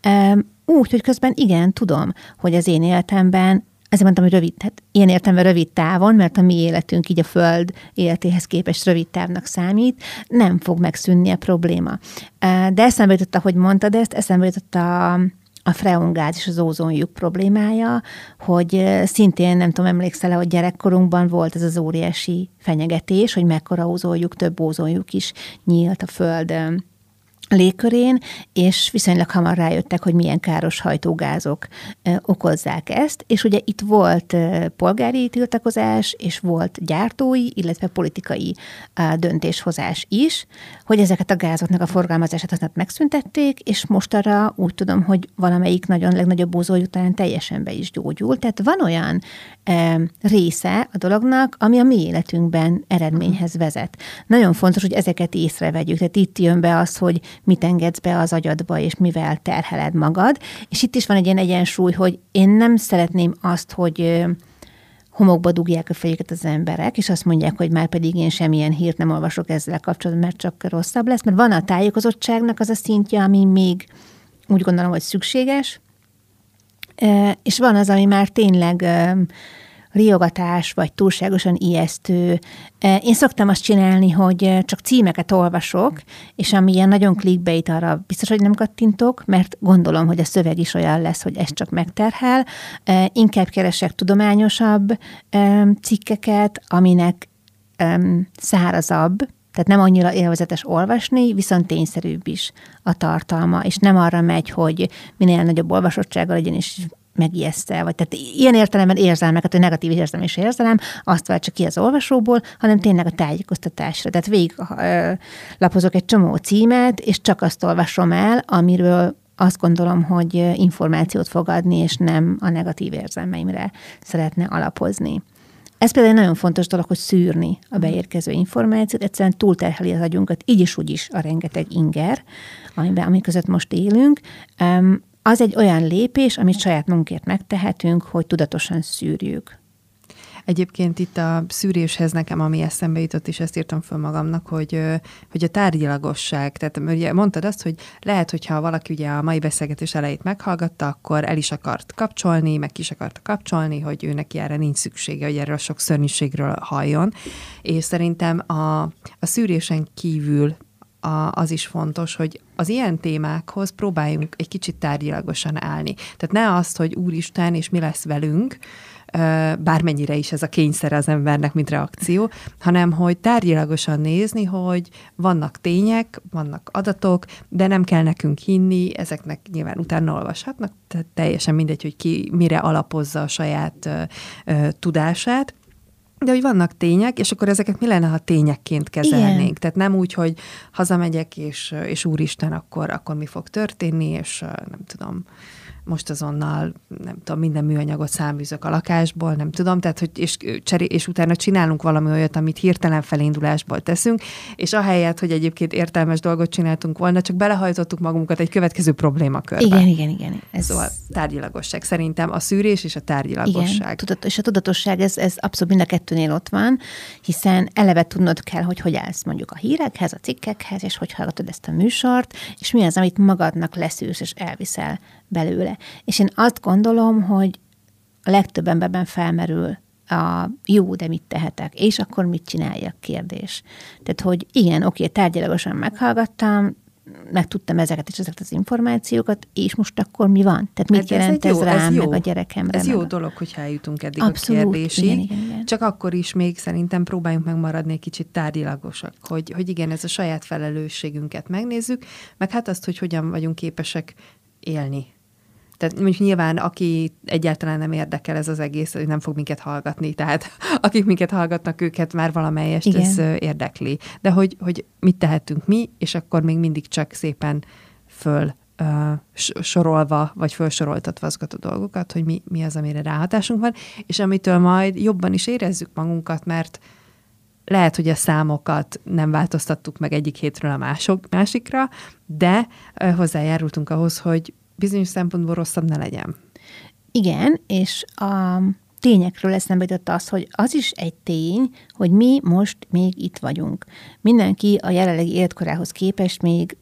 e, úgy, hogy közben igen, tudom, hogy az én életemben ezért mondtam, hogy rövid, hát ilyen értelme rövid távon, mert a mi életünk így a Föld életéhez képest rövid távnak számít, nem fog megszűnni a probléma. De eszembe jutott, ahogy mondtad ezt, eszembe jutott a, a freongáz és az ózonjuk problémája, hogy szintén nem tudom, emlékszel hogy gyerekkorunkban volt ez az óriási fenyegetés, hogy mekkora ózonjuk, több ózonjuk is nyílt a Földön légkörén, és viszonylag hamar rájöttek, hogy milyen káros hajtógázok okozzák ezt, és ugye itt volt polgári tiltakozás, és volt gyártói, illetve politikai döntéshozás is, hogy ezeket a gázoknak a forgalmazását aztán megszüntették, és most arra úgy tudom, hogy valamelyik nagyon legnagyobb búzói után teljesen be is gyógyult. Tehát van olyan része a dolognak, ami a mi életünkben eredményhez vezet. Nagyon fontos, hogy ezeket észrevegyük. Tehát itt jön be az, hogy mit engedsz be az agyadba, és mivel terheled magad. És itt is van egy ilyen egyensúly, hogy én nem szeretném azt, hogy homokba dugják a fejüket az emberek, és azt mondják, hogy már pedig én semmilyen hírt nem olvasok ezzel kapcsolatban, mert csak rosszabb lesz, mert van a tájékozottságnak az a szintje, ami még úgy gondolom, hogy szükséges, és van az, ami már tényleg riogatás, vagy túlságosan ijesztő. E, én szoktam azt csinálni, hogy e, csak címeket olvasok, és ami ilyen nagyon clickbait, arra biztos, hogy nem kattintok, mert gondolom, hogy a szöveg is olyan lesz, hogy ez csak megterhel. E, inkább keresek tudományosabb cikkeket, aminek szárazabb, tehát nem annyira élvezetes olvasni, viszont tényszerűbb is a tartalma, és nem arra megy, hogy minél nagyobb olvasottsága legyen, és megijeszte, vagy tehát ilyen értelemben érzelmeket, hogy negatív érzelem és érzelem, azt váltsa ki az olvasóból, hanem tényleg a tájékoztatásra. Tehát végig ö, lapozok egy csomó címet, és csak azt olvasom el, amiről azt gondolom, hogy információt fog adni, és nem a negatív érzelmeimre szeretne alapozni. Ez például egy nagyon fontos dolog, hogy szűrni a beérkező információt, egyszerűen túlterheli az agyunkat, így is úgy is a rengeteg inger, amiben, ami között most élünk az egy olyan lépés, amit saját munkért megtehetünk, hogy tudatosan szűrjük. Egyébként itt a szűréshez nekem, ami eszembe jutott, és ezt írtam föl magamnak, hogy, hogy a tárgyilagosság, tehát ugye mondtad azt, hogy lehet, hogyha valaki ugye a mai beszélgetés elejét meghallgatta, akkor el is akart kapcsolni, meg is akarta kapcsolni, hogy ő neki erre nincs szüksége, hogy erről a sok szörnyűségről halljon. És szerintem a, a szűrésen kívül a, az is fontos, hogy az ilyen témákhoz próbáljunk egy kicsit tárgyilagosan állni. Tehát ne azt, hogy úristen, és mi lesz velünk, bármennyire is ez a kényszer az embernek, mint reakció, hanem hogy tárgyilagosan nézni, hogy vannak tények, vannak adatok, de nem kell nekünk hinni, ezeknek nyilván utána olvashatnak, tehát teljesen mindegy, hogy ki mire alapozza a saját ö, tudását, de hogy vannak tények, és akkor ezeket mi lenne, ha tényekként kezelnénk? Igen. Tehát nem úgy, hogy hazamegyek, és, és úristen, akkor, akkor mi fog történni, és nem tudom, most azonnal, nem tudom, minden műanyagot száműzök a lakásból, nem tudom, tehát, hogy és, cseré, és utána csinálunk valami olyat, amit hirtelen felindulásból teszünk, és ahelyett, hogy egyébként értelmes dolgot csináltunk volna, csak belehajtottuk magunkat egy következő problémakörbe. Igen, igen, igen. Ez... Szóval tárgyilagosság. Szerintem a szűrés és a tárgyilagosság. Igen, tudat, és a tudatosság, ez, ez abszolút mind a kettőnél ott van, hiszen eleve tudnod kell, hogy hogy állsz mondjuk a hírekhez, a cikkekhez, és hogy hallgatod ezt a műsort, és mi az, amit magadnak leszűrsz és elviszel belőle. És én azt gondolom, hogy a legtöbb emberben felmerül a jó, de mit tehetek, és akkor mit csináljak kérdés. Tehát, hogy igen, oké, tárgyalagosan meghallgattam, megtudtam ezeket és ezeket az információkat, és most akkor mi van? Tehát mit hát jelent ez, ez jó, rám, ez jó. meg a gyerekemre? Ez jó a... dolog, hogyha eljutunk eddig Abszolút, a kérdésig. Igen, igen, igen. Csak akkor is még szerintem próbáljunk megmaradni egy kicsit tárgyilagosak, hogy, hogy igen, ez a saját felelősségünket megnézzük, meg hát azt, hogy hogyan vagyunk képesek élni tehát mondjuk nyilván, aki egyáltalán nem érdekel ez az egész, nem fog minket hallgatni, tehát (laughs) akik minket hallgatnak, őket már valamelyest Igen. ez érdekli. De hogy, hogy mit tehetünk mi, és akkor még mindig csak szépen föl sorolva, vagy felsoroltatva azokat a dolgokat, hogy mi, mi az, amire ráhatásunk van, és amitől majd jobban is érezzük magunkat, mert lehet, hogy a számokat nem változtattuk meg egyik hétről a mások, másikra, de hozzájárultunk ahhoz, hogy bizonyos szempontból rosszabb ne legyen. Igen, és a tényekről eszembe jutott az, hogy az is egy tény, hogy mi most még itt vagyunk. Mindenki a jelenlegi életkorához képest még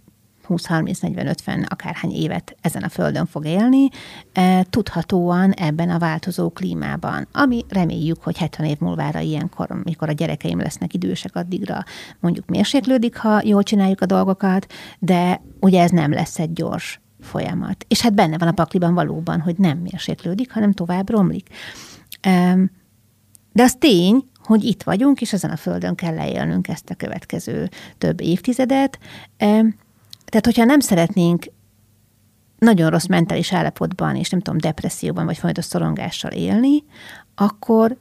20-30-40-50 akárhány évet ezen a földön fog élni, e, tudhatóan ebben a változó klímában, ami reméljük, hogy 70 év múlvára ilyenkor, mikor a gyerekeim lesznek idősek, addigra mondjuk mérséklődik, ha jól csináljuk a dolgokat, de ugye ez nem lesz egy gyors folyamat. És hát benne van a pakliban valóban, hogy nem mérséklődik, hanem tovább romlik. De az tény, hogy itt vagyunk, és ezen a földön kell leélnünk ezt a következő több évtizedet. Tehát, hogyha nem szeretnénk nagyon rossz mentális állapotban, és nem tudom, depresszióban, vagy folyamatos szorongással élni, akkor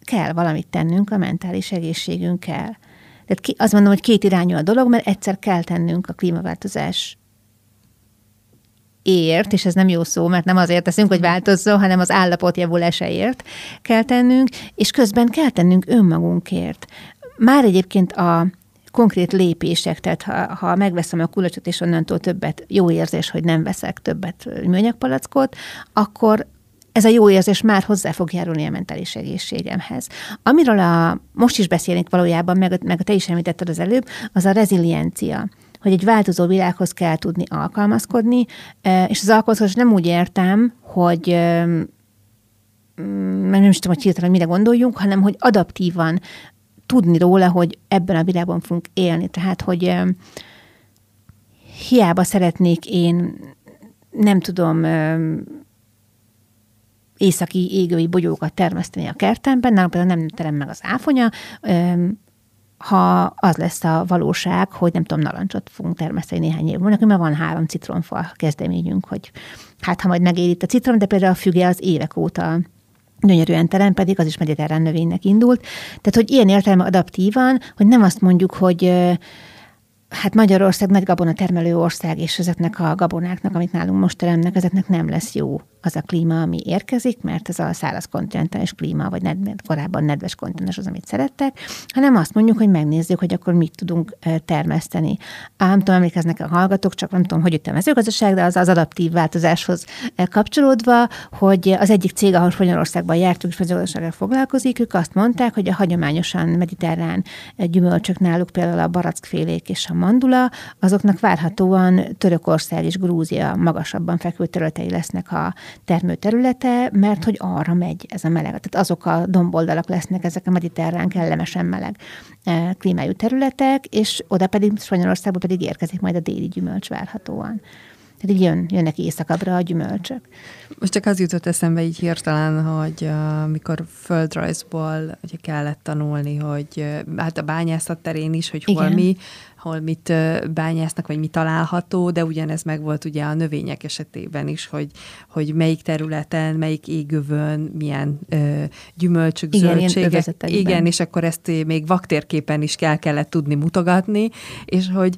kell valamit tennünk a mentális egészségünkkel. Tehát ki, azt mondom, hogy két irányú a dolog, mert egyszer kell tennünk a klímaváltozás ért, és ez nem jó szó, mert nem azért teszünk, hogy változzon, hanem az állapot javulásáért kell tennünk, és közben kell tennünk önmagunkért. Már egyébként a konkrét lépések, tehát ha, ha megveszem a kulacsot, és onnantól többet, jó érzés, hogy nem veszek többet műanyagpalackot, akkor ez a jó érzés már hozzá fog járulni a mentális egészségemhez. Amiről a, most is beszélnék valójában, meg, meg te is említetted az előbb, az a reziliencia hogy egy változó világhoz kell tudni alkalmazkodni, és az alkalmazkodás nem úgy értem, hogy nem is tudom, hogy hirtelen mire gondoljunk, hanem hogy adaptívan tudni róla, hogy ebben a világban fogunk élni. Tehát, hogy hiába szeretnék én, nem tudom, északi égői bogyókat termeszteni a kertemben, nálunk például nem terem meg az áfonya, ha az lesz a valóság, hogy nem tudom, narancsot fogunk termeszteni néhány év múlva, mert van három citronfa kezdeményünk, hogy hát ha majd megér a citrom, de például a füge az évek óta gyönyörűen terem, pedig az is mediterrán növénynek indult. Tehát, hogy ilyen értelme adaptívan, hogy nem azt mondjuk, hogy hát Magyarország nagy gabona termelő ország, és ezeknek a gabonáknak, amit nálunk most teremnek, ezeknek nem lesz jó az a klíma, ami érkezik, mert ez a száraz kontinentális klíma, vagy ned, korábban nedves kontinens az, amit szerettek, hanem azt mondjuk, hogy megnézzük, hogy akkor mit tudunk termeszteni. Ám nem tudom, emlékeznek a hallgatók, csak nem tudom, hogy itt a mezőgazdaság, de az az adaptív változáshoz kapcsolódva, hogy az egyik cég, ahol Spanyolországban jártunk, és mezőgazdasággal foglalkozik, ők azt mondták, hogy a hagyományosan mediterrán gyümölcsök náluk például a barackfélék és a mandula, azoknak várhatóan Törökország és Grúzia magasabban fekvő területei lesznek a termőterülete, mert hogy arra megy ez a meleg. Tehát azok a domboldalak lesznek, ezek a mediterrán kellemesen meleg eh, klímájú területek, és oda pedig Spanyolországba pedig érkezik majd a déli gyümölcs várhatóan. Tehát így jön, jönnek éjszakabbra a gyümölcsök. Most csak az jutott eszembe így hirtelen, hogy uh, mikor földrajzból ugye kellett tanulni, hogy uh, hát a bányászat terén is, hogy hol Igen. mi, hol mit bányásznak, vagy mi található, de ugyanez meg volt ugye a növények esetében is, hogy, hogy melyik területen, melyik égövön, milyen ö, gyümölcsök, Igen, zöldségek. Igen, és akkor ezt még vaktérképen is kell kellett tudni mutogatni, és hogy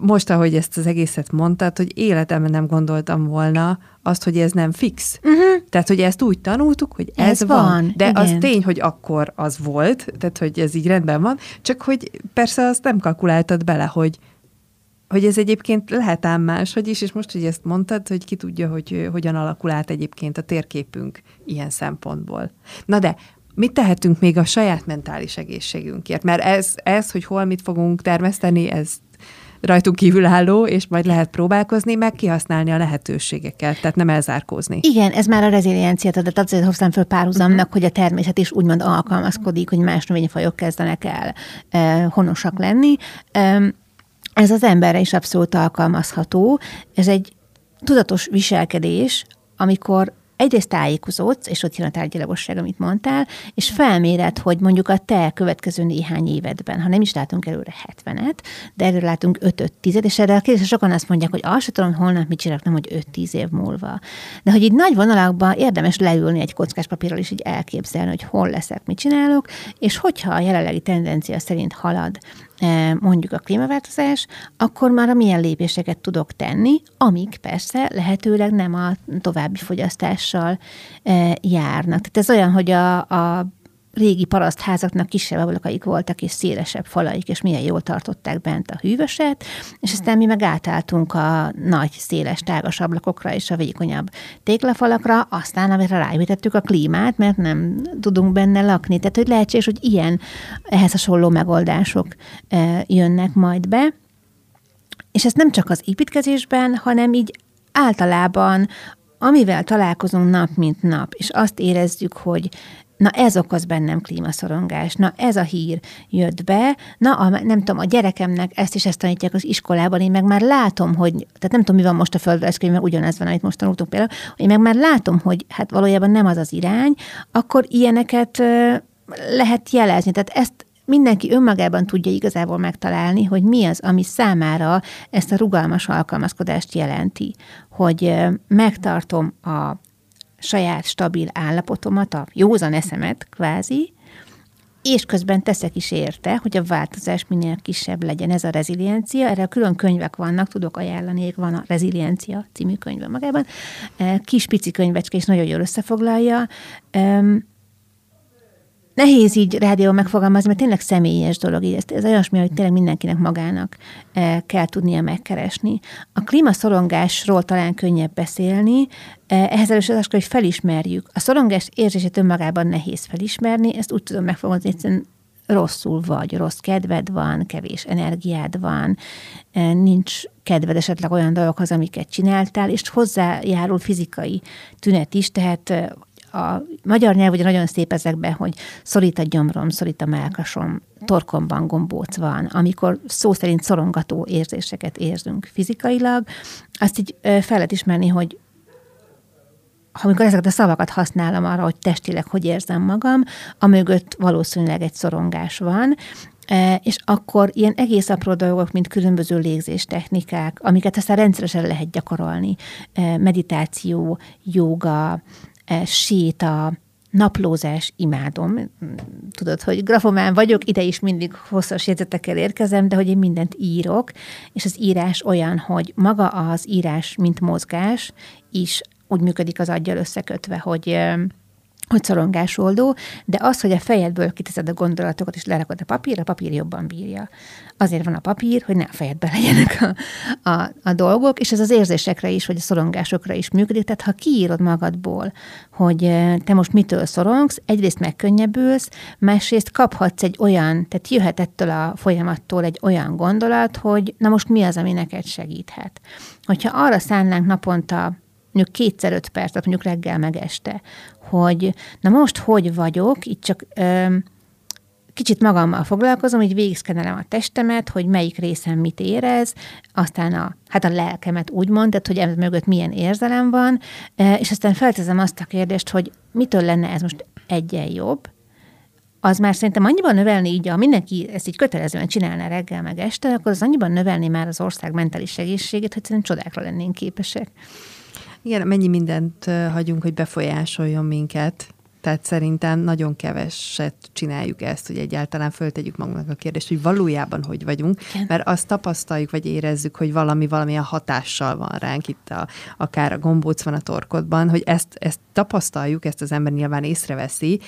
most, ahogy ezt az egészet mondtad, hogy életemben nem gondoltam volna azt, hogy ez nem fix. Uh-huh. Tehát, hogy ezt úgy tanultuk, hogy ez, ez van. van. De igen. az tény, hogy akkor az volt, tehát, hogy ez így rendben van, csak hogy persze azt nem kalkuláltad bele, hogy hogy ez egyébként lehet ám máshogy is, és most, hogy ezt mondtad, hogy ki tudja, hogy hogyan alakul át egyébként a térképünk ilyen szempontból. Na de, mit tehetünk még a saját mentális egészségünkért? Mert ez, ez hogy hol mit fogunk termeszteni, ez rajtunk kívülálló, és majd lehet próbálkozni, meg kihasználni a lehetőségeket, tehát nem elzárkózni. Igen, ez már a rezilienciát adat, azért hoztam föl párhuzamnak, uh-huh. hogy a természet is úgymond alkalmazkodik, hogy más növényfajok kezdenek el eh, honosak lenni. Eh, ez az emberre is abszolút alkalmazható. Ez egy tudatos viselkedés, amikor egyrészt tájékozódsz, és ott jön a tárgyalagosság, amit mondtál, és felméred, hogy mondjuk a te következő néhány évedben, ha nem is látunk előre 70-et, de előre látunk 5 10 és erre a kérdésre sokan azt mondják, hogy azt tudom, holnap mit csinálok, nem, hogy 5-10 év múlva. De hogy így nagy vonalakban érdemes leülni egy kockás papírral, és így elképzelni, hogy hol leszek, mit csinálok, és hogyha a jelenlegi tendencia szerint halad mondjuk a klímaváltozás, akkor már a milyen lépéseket tudok tenni, amik persze lehetőleg nem a további fogyasztással e, járnak. Tehát ez olyan, hogy a, a régi parasztházaknak kisebb ablakaik voltak, és szélesebb falaik, és milyen jól tartották bent a hűvöset, és aztán mi meg átálltunk a nagy, széles, tágas ablakokra és a vékonyabb téglafalakra, aztán amire ráépítettük a klímát, mert nem tudunk benne lakni. Tehát, hogy lehetséges, hogy ilyen ehhez hasonló megoldások e, jönnek majd be. És ez nem csak az építkezésben, hanem így általában amivel találkozunk nap, mint nap, és azt érezzük, hogy na ez okoz bennem klímaszorongás, na ez a hír jött be, na a, nem tudom, a gyerekemnek ezt is ezt tanítják az iskolában, én meg már látom, hogy, tehát nem tudom, mi van most a földrajzkönyvben, ugyanez van, amit most tanultunk például, én meg már látom, hogy hát valójában nem az az irány, akkor ilyeneket lehet jelezni. Tehát ezt mindenki önmagában tudja igazából megtalálni, hogy mi az, ami számára ezt a rugalmas alkalmazkodást jelenti. Hogy megtartom a saját stabil állapotomat, a józan eszemet kvázi, és közben teszek is érte, hogy a változás minél kisebb legyen. Ez a reziliencia, erre külön könyvek vannak, tudok ajánlani, van a Reziliencia című könyve magában. Kis pici könyvecske, és nagyon jól összefoglalja. Nehéz így rádió megfogalmazni, mert tényleg személyes dolog. Így ez, ez olyasmi, hogy tényleg mindenkinek magának e, kell tudnia megkeresni. A klímaszorongásról talán könnyebb beszélni, e, ehhez először az, hogy felismerjük. A szorongás érzését önmagában nehéz felismerni, ezt úgy tudom megfogalmazni, egyszerűen rosszul vagy, rossz kedved van, kevés energiád van, e, nincs kedved esetleg olyan dolgokhoz, amiket csináltál, és hozzájárul fizikai tünet is, tehát a magyar nyelv ugye nagyon szép ezekben, hogy szorít a gyomrom, szorít a melkasom, torkomban gombóc van, amikor szó szerint szorongató érzéseket érzünk fizikailag, azt így fel lehet ismerni, hogy amikor ezeket a szavakat használom arra, hogy testileg hogy érzem magam, amögött valószínűleg egy szorongás van, és akkor ilyen egész apró dolgok, mint különböző légzés technikák, amiket aztán rendszeresen lehet gyakorolni, meditáció, joga, séta, naplózás imádom. Tudod, hogy grafomán vagyok, ide is mindig hosszas jegyzetekkel érkezem, de hogy én mindent írok, és az írás olyan, hogy maga az írás, mint mozgás is úgy működik az aggyal összekötve, hogy hogy szorongásoldó, de az, hogy a fejedből kiteszed a gondolatokat, és lerakod a papírra, a papír jobban bírja. Azért van a papír, hogy ne a fejedbe legyenek a, a, a dolgok, és ez az érzésekre is, vagy a szorongásokra is működik. Tehát ha kiírod magadból, hogy te most mitől szorongsz, egyrészt megkönnyebbülsz, másrészt kaphatsz egy olyan, tehát jöhet ettől a folyamattól egy olyan gondolat, hogy na most mi az, ami neked segíthet. Hogyha arra szánnánk naponta mondjuk kétszer öt percet, mondjuk reggel meg este, hogy na most hogy vagyok, itt csak ö, kicsit magammal foglalkozom, így végigszkenelem a testemet, hogy melyik részem mit érez, aztán a, hát a lelkemet úgymond, tehát hogy ez mögött milyen érzelem van, és aztán feltezem azt a kérdést, hogy mitől lenne ez most egyen jobb, az már szerintem annyiban növelni így, ha mindenki ezt így kötelezően csinálna reggel meg este, akkor az annyiban növelni már az ország mentális egészségét, hogy szerintem csodákra lennénk képesek. Igen, mennyi mindent hagyunk, hogy befolyásoljon minket. Tehát szerintem nagyon keveset csináljuk ezt, hogy egyáltalán föltegyük magunknak a kérdést, hogy valójában hogy vagyunk, Igen. mert azt tapasztaljuk, vagy érezzük, hogy valami valamilyen hatással van ránk itt, a, akár a gombóc van a torkodban, hogy ezt, ezt tapasztaljuk, ezt az ember nyilván észreveszi,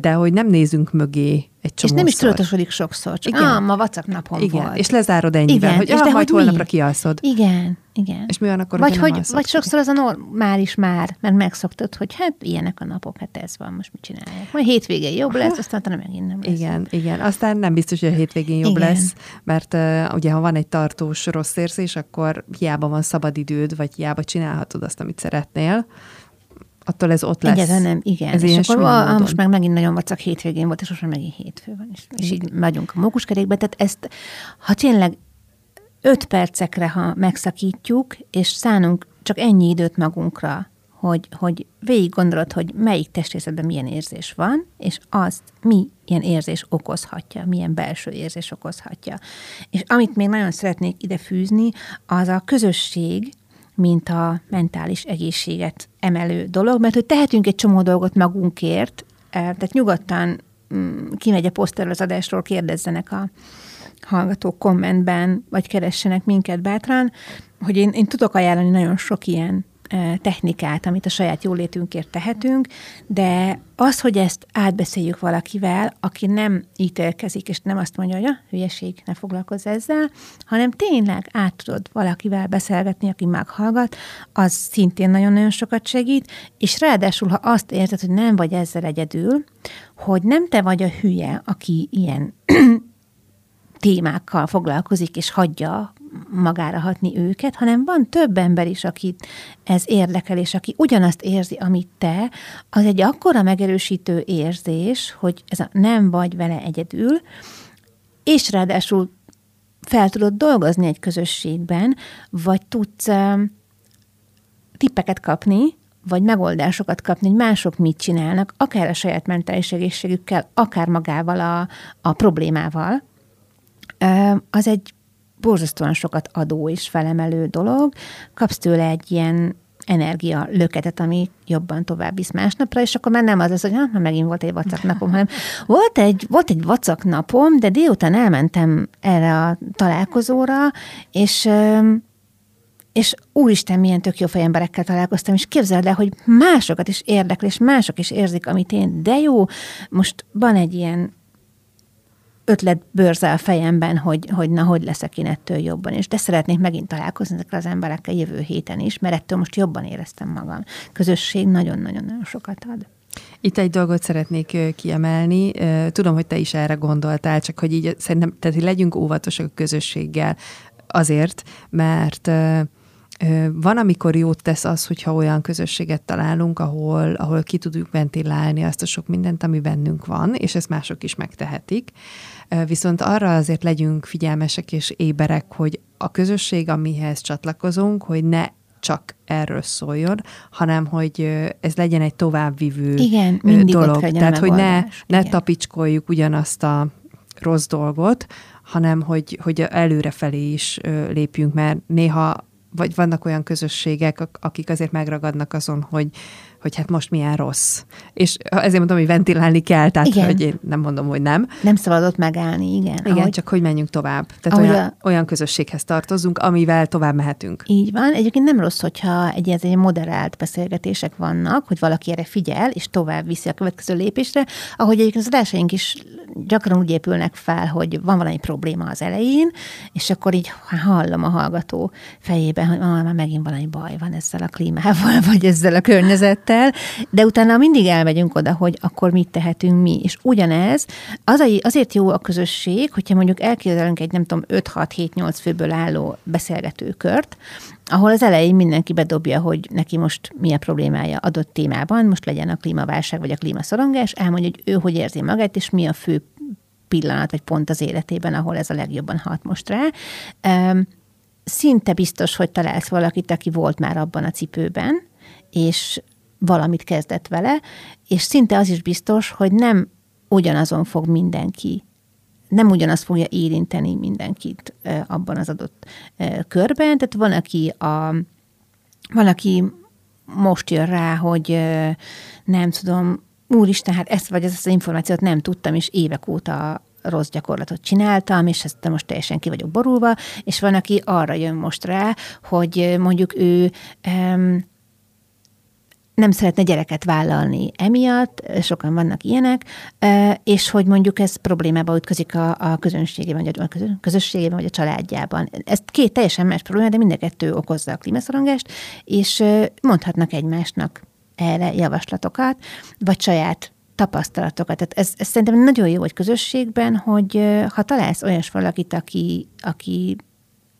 de hogy nem nézünk mögé egy És nem is tudatosodik sokszor, csak Igen. Ah, ma vacak napom Igen. volt. És lezárod ennyivel, Igen. hogy és ah, de majd hogy holnapra mi? kialszod. Igen, igen. És mi van akkor, vagy, hogy, vagy sokszor az a normális már, mert megszoktad, hogy hát ilyenek a napok, hát ez van, most mit csinálják. Majd hétvégén jobb lesz, aztán nem megint nem lesz. Igen, igen. Aztán nem biztos, hogy a hétvégén jobb igen. lesz, mert uh, ugye ha van egy tartós rossz érzés, akkor hiába van szabadidőd, vagy hiába csinálhatod azt, amit szeretnél attól ez ott lesz. Egyáltalán nem, igen. Ez és akkor a, most meg megint nagyon vacak hétvégén volt, és most már megint hétfő van, és, és így megyünk a mókuskerékbe. Tehát ezt, ha tényleg öt percekre, ha megszakítjuk, és szánunk csak ennyi időt magunkra, hogy, hogy végig gondolod, hogy melyik testrészetben milyen érzés van, és azt mi ilyen érzés okozhatja, milyen belső érzés okozhatja. És amit még nagyon szeretnék ide fűzni, az a közösség, mint a mentális egészséget emelő dolog, mert hogy tehetünk egy csomó dolgot magunkért, eh, tehát nyugodtan mm, kimegy a poszterről az adásról, kérdezzenek a hallgatók kommentben, vagy keressenek minket bátran, hogy én, én tudok ajánlani nagyon sok ilyen technikát, amit a saját jólétünkért tehetünk, de az, hogy ezt átbeszéljük valakivel, aki nem ítélkezik, és nem azt mondja, hogy a hülyeség, ne foglalkozz ezzel, hanem tényleg át tudod valakivel beszélgetni, aki meghallgat, az szintén nagyon-nagyon sokat segít, és ráadásul, ha azt érzed, hogy nem vagy ezzel egyedül, hogy nem te vagy a hülye, aki ilyen (clears throat) témákkal foglalkozik, és hagyja magára hatni őket, hanem van több ember is, akit ez érdekel, és aki ugyanazt érzi, amit te, az egy akkora megerősítő érzés, hogy ez a nem vagy vele egyedül, és ráadásul fel tudod dolgozni egy közösségben, vagy tudsz tippeket kapni, vagy megoldásokat kapni, hogy mások mit csinálnak, akár a saját mentális egészségükkel, akár magával a, a problémával, az egy borzasztóan sokat adó és felemelő dolog. Kapsz tőle egy ilyen energia löketet, ami jobban tovább visz másnapra, és akkor már nem az lesz, hogy ha, megint volt egy vacak napom, hanem volt egy, volt egy vacak napom, de délután elmentem erre a találkozóra, és és úristen, milyen tök jó fejemberekkel találkoztam, és képzeld el, hogy másokat is érdekel, és mások is érzik, amit én, de jó, most van egy ilyen ötlet bőrzel a fejemben, hogy, hogy na, hogy leszek én ettől jobban, és de szeretnék megint találkozni ezekkel az emberekkel jövő héten is, mert ettől most jobban éreztem magam. Közösség nagyon-nagyon-nagyon sokat ad. Itt egy dolgot szeretnék kiemelni. Tudom, hogy te is erre gondoltál, csak hogy így szerintem, tehát hogy legyünk óvatosak a közösséggel azért, mert van, amikor jót tesz az, hogyha olyan közösséget találunk, ahol, ahol ki tudjuk ventilálni azt a sok mindent, ami bennünk van, és ezt mások is megtehetik. Viszont arra azért legyünk figyelmesek és éberek, hogy a közösség, amihez csatlakozunk, hogy ne csak erről szóljon, hanem hogy ez legyen egy továbbvivő Igen, dolog. Tehát, hogy ne, ne tapicskoljuk ugyanazt a rossz dolgot, hanem hogy, hogy előrefelé is lépjünk, mert néha vagy vannak olyan közösségek, akik azért megragadnak azon, hogy, hogy hát most milyen rossz. És ezért mondom, hogy ventilálni kell, tehát igen. hogy én nem mondom, hogy nem. Nem szabadott megállni, igen. Igen, ahogy, csak hogy menjünk tovább. Tehát olyan, a... olyan közösséghez tartozunk, amivel tovább mehetünk. Így van. Egyébként nem rossz, hogyha egy, egy moderált beszélgetések vannak, hogy valaki erre figyel, és tovább viszi a következő lépésre, ahogy egyébként az adásaink is gyakran úgy épülnek fel, hogy van valami probléma az elején, és akkor így hallom a hallgató fejében, hogy ah, már megint valami baj van ezzel a klímával, (laughs) vagy ezzel a környezettel, de utána mindig elmegyünk oda, hogy akkor mit tehetünk mi. És ugyanez, az, azért jó a közösség, hogyha mondjuk elképzelünk egy nem tudom 5-6-7-8 főből álló beszélgetőkört, ahol az elején mindenki bedobja, hogy neki most mi a problémája adott témában, most legyen a klímaválság vagy a klímaszorongás, elmondja, hogy ő hogy érzi magát, és mi a fő pillanat vagy pont az életében, ahol ez a legjobban hat most rá. Szinte biztos, hogy találsz valakit, aki volt már abban a cipőben, és valamit kezdett vele, és szinte az is biztos, hogy nem ugyanazon fog mindenki nem ugyanazt fogja érinteni mindenkit abban az adott körben. Tehát van, aki, a, van, aki most jön rá, hogy nem tudom, úristen, hát ezt vagy ezt az információt nem tudtam, és évek óta rossz gyakorlatot csináltam, és ezt most teljesen ki vagyok borulva, és van, aki arra jön most rá, hogy mondjuk ő um, nem szeretne gyereket vállalni emiatt, sokan vannak ilyenek, és hogy mondjuk ez problémába ütközik a, a közönségében, vagy a közösségében, vagy a családjában. Ez két teljesen más probléma, de mind a kettő okozza a klímaszorongást, és mondhatnak egymásnak erre javaslatokat, vagy saját tapasztalatokat. Tehát ez, ez szerintem nagyon jó egy közösségben, hogy ha találsz olyas valakit, aki, aki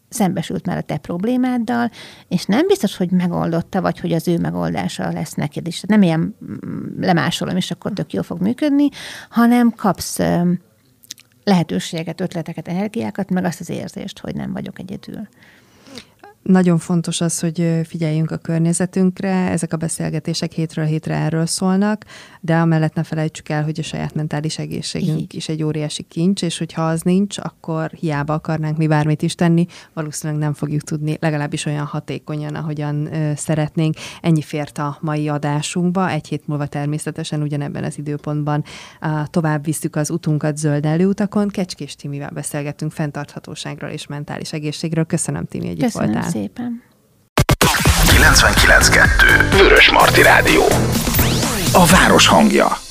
szembesült már a te problémáddal, és nem biztos, hogy megoldotta, vagy hogy az ő megoldása lesz neked is. Nem ilyen mm, lemásolom, és akkor tök jól fog működni, hanem kapsz lehetőségeket, ötleteket, energiákat, meg azt az érzést, hogy nem vagyok egyedül. Nagyon fontos az, hogy figyeljünk a környezetünkre, ezek a beszélgetések hétről hétre erről szólnak, de amellett ne felejtsük el, hogy a saját mentális egészségünk Így. is egy óriási kincs, és hogyha az nincs, akkor hiába akarnánk mi bármit is tenni, valószínűleg nem fogjuk tudni legalábbis olyan hatékonyan, ahogyan ö, szeretnénk. Ennyi fért a mai adásunkba, egy hét múlva természetesen ugyanebben az időpontban uh, tovább visszük az utunkat zöld előutakon. Kecskés Timivel beszélgetünk fenntarthatóságról és mentális egészségről. Köszönöm, Timi, hogy itt voltál szépen. 99.2 Vörös Marti Rádió. A város hangja.